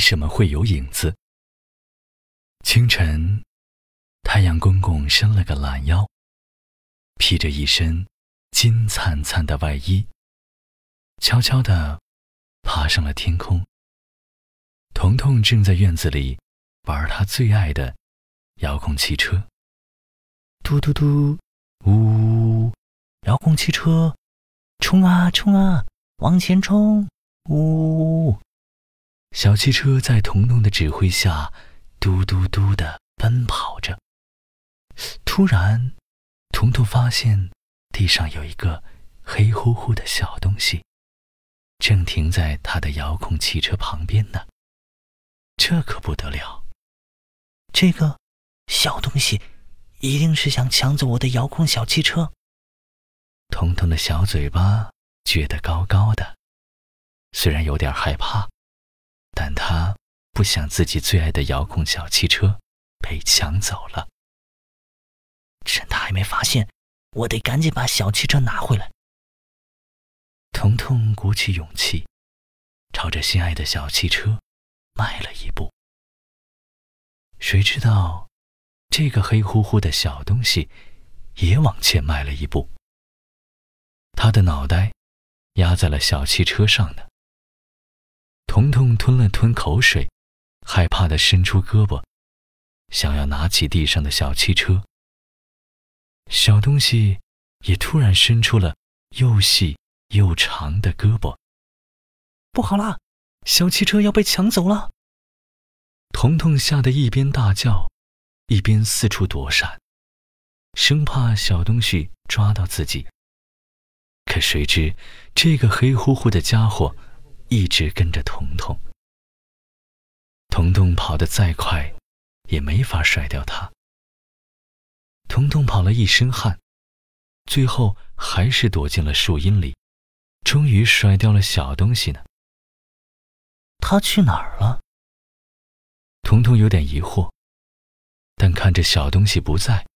什么会有影子？清晨，太阳公公伸了个懒腰，披着一身金灿灿的外衣，悄悄地爬上了天空。彤彤正在院子里玩他最爱的遥控汽车，嘟嘟嘟，呜，遥控汽车，冲啊冲啊，往前冲，呜！小汽车在彤彤的指挥下，嘟嘟嘟地奔跑着。突然，彤彤发现地上有一个黑乎乎的小东西，正停在他的遥控汽车旁边呢。这可不得了！这个小东西一定是想抢走我的遥控小汽车。彤彤的小嘴巴撅得高高的，虽然有点害怕，不想自己最爱的遥控小汽车被抢走了。趁他还没发现，我得赶紧把小汽车拿回来。彤彤鼓起勇气，朝着心爱的小汽车。迈了一步，谁知道，这个黑乎乎的小东西也往前迈了一步。他的脑袋压在了小汽车上呢。彤彤吞了吞口水，害怕的伸出胳膊，想要拿起地上的小汽车。小东西也突然伸出了又细又长的胳膊。不好啦！小汽车要被抢走了，彤彤吓得一边大叫，一边四处躲闪，生怕小东西抓到自己。可谁知，这个黑乎乎的家伙一直跟着彤彤。彤彤跑得再快，也没法甩掉他。彤彤跑了一身汗，最后还是躲进了树荫里，终于甩掉了小东西呢。他去哪儿了？彤彤有点疑惑，但看着小东西不在，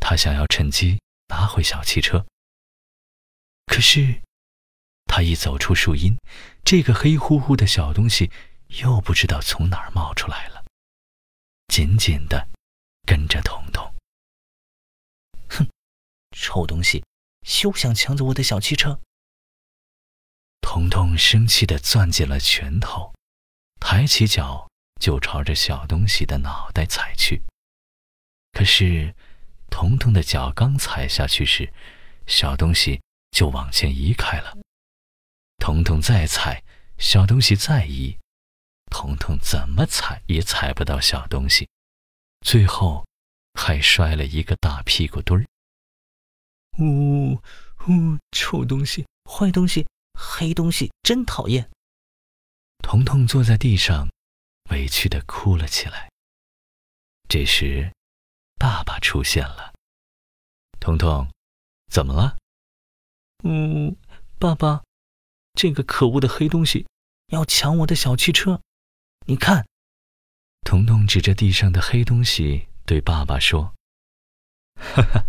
他想要趁机拿回小汽车。可是，他一走出树荫，这个黑乎乎的小东西又不知道从哪儿冒出来了，紧紧的跟着彤彤。哼，臭东西，休想抢走我的小汽车！彤彤生气地攥紧了拳头，抬起脚就朝着小东西的脑袋踩去。可是，彤彤的脚刚踩下去时，小东西就往前移开了。彤彤再踩，小东西再移，彤彤怎么踩也踩不到小东西，最后还摔了一个大屁股墩儿。呜呜，臭东西，坏东西！黑东西真讨厌。彤彤坐在地上，委屈的哭了起来。这时，爸爸出现了。彤彤，怎么了？嗯，爸爸，这个可恶的黑东西要抢我的小汽车。你看，彤彤指着地上的黑东西对爸爸说：“哈哈，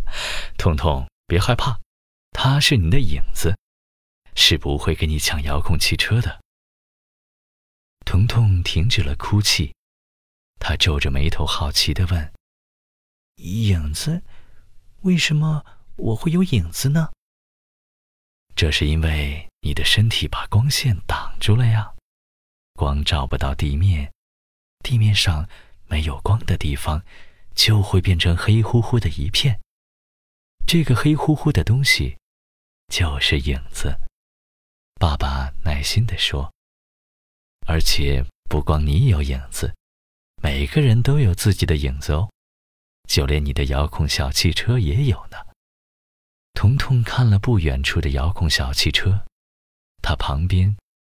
彤彤，别害怕，它是你的影子。”是不会给你抢遥控汽车的。彤彤停止了哭泣，他皱着眉头，好奇地问：“影子？为什么我会有影子呢？”这是因为你的身体把光线挡住了呀，光照不到地面，地面上没有光的地方，就会变成黑乎乎的一片。这个黑乎乎的东西，就是影子。爸爸耐心地说：“而且不光你有影子，每个人都有自己的影子哦，就连你的遥控小汽车也有呢。”彤彤看了不远处的遥控小汽车，它旁边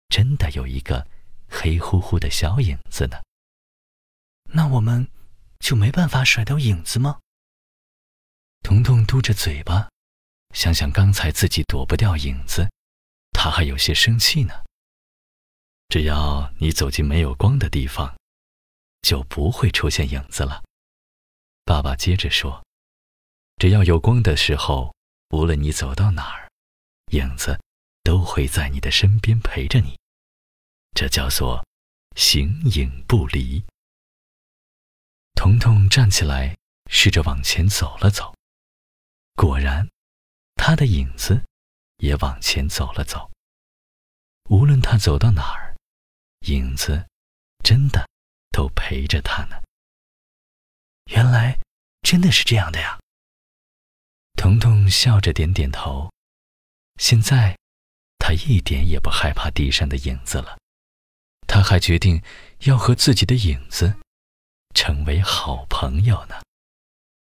真的有一个黑乎乎的小影子呢。那我们就没办法甩掉影子吗？彤彤嘟着嘴巴，想想刚才自己躲不掉影子。他还有些生气呢。只要你走进没有光的地方，就不会出现影子了。爸爸接着说：“只要有光的时候，无论你走到哪儿，影子都会在你的身边陪着你。这叫做形影不离。彤彤站起来，试着往前走了走，果然，他的影子也往前走了走。无论他走到哪儿，影子真的都陪着他呢。原来真的是这样的呀！彤彤笑着点点头。现在，他一点也不害怕地上的影子了。他还决定要和自己的影子成为好朋友呢。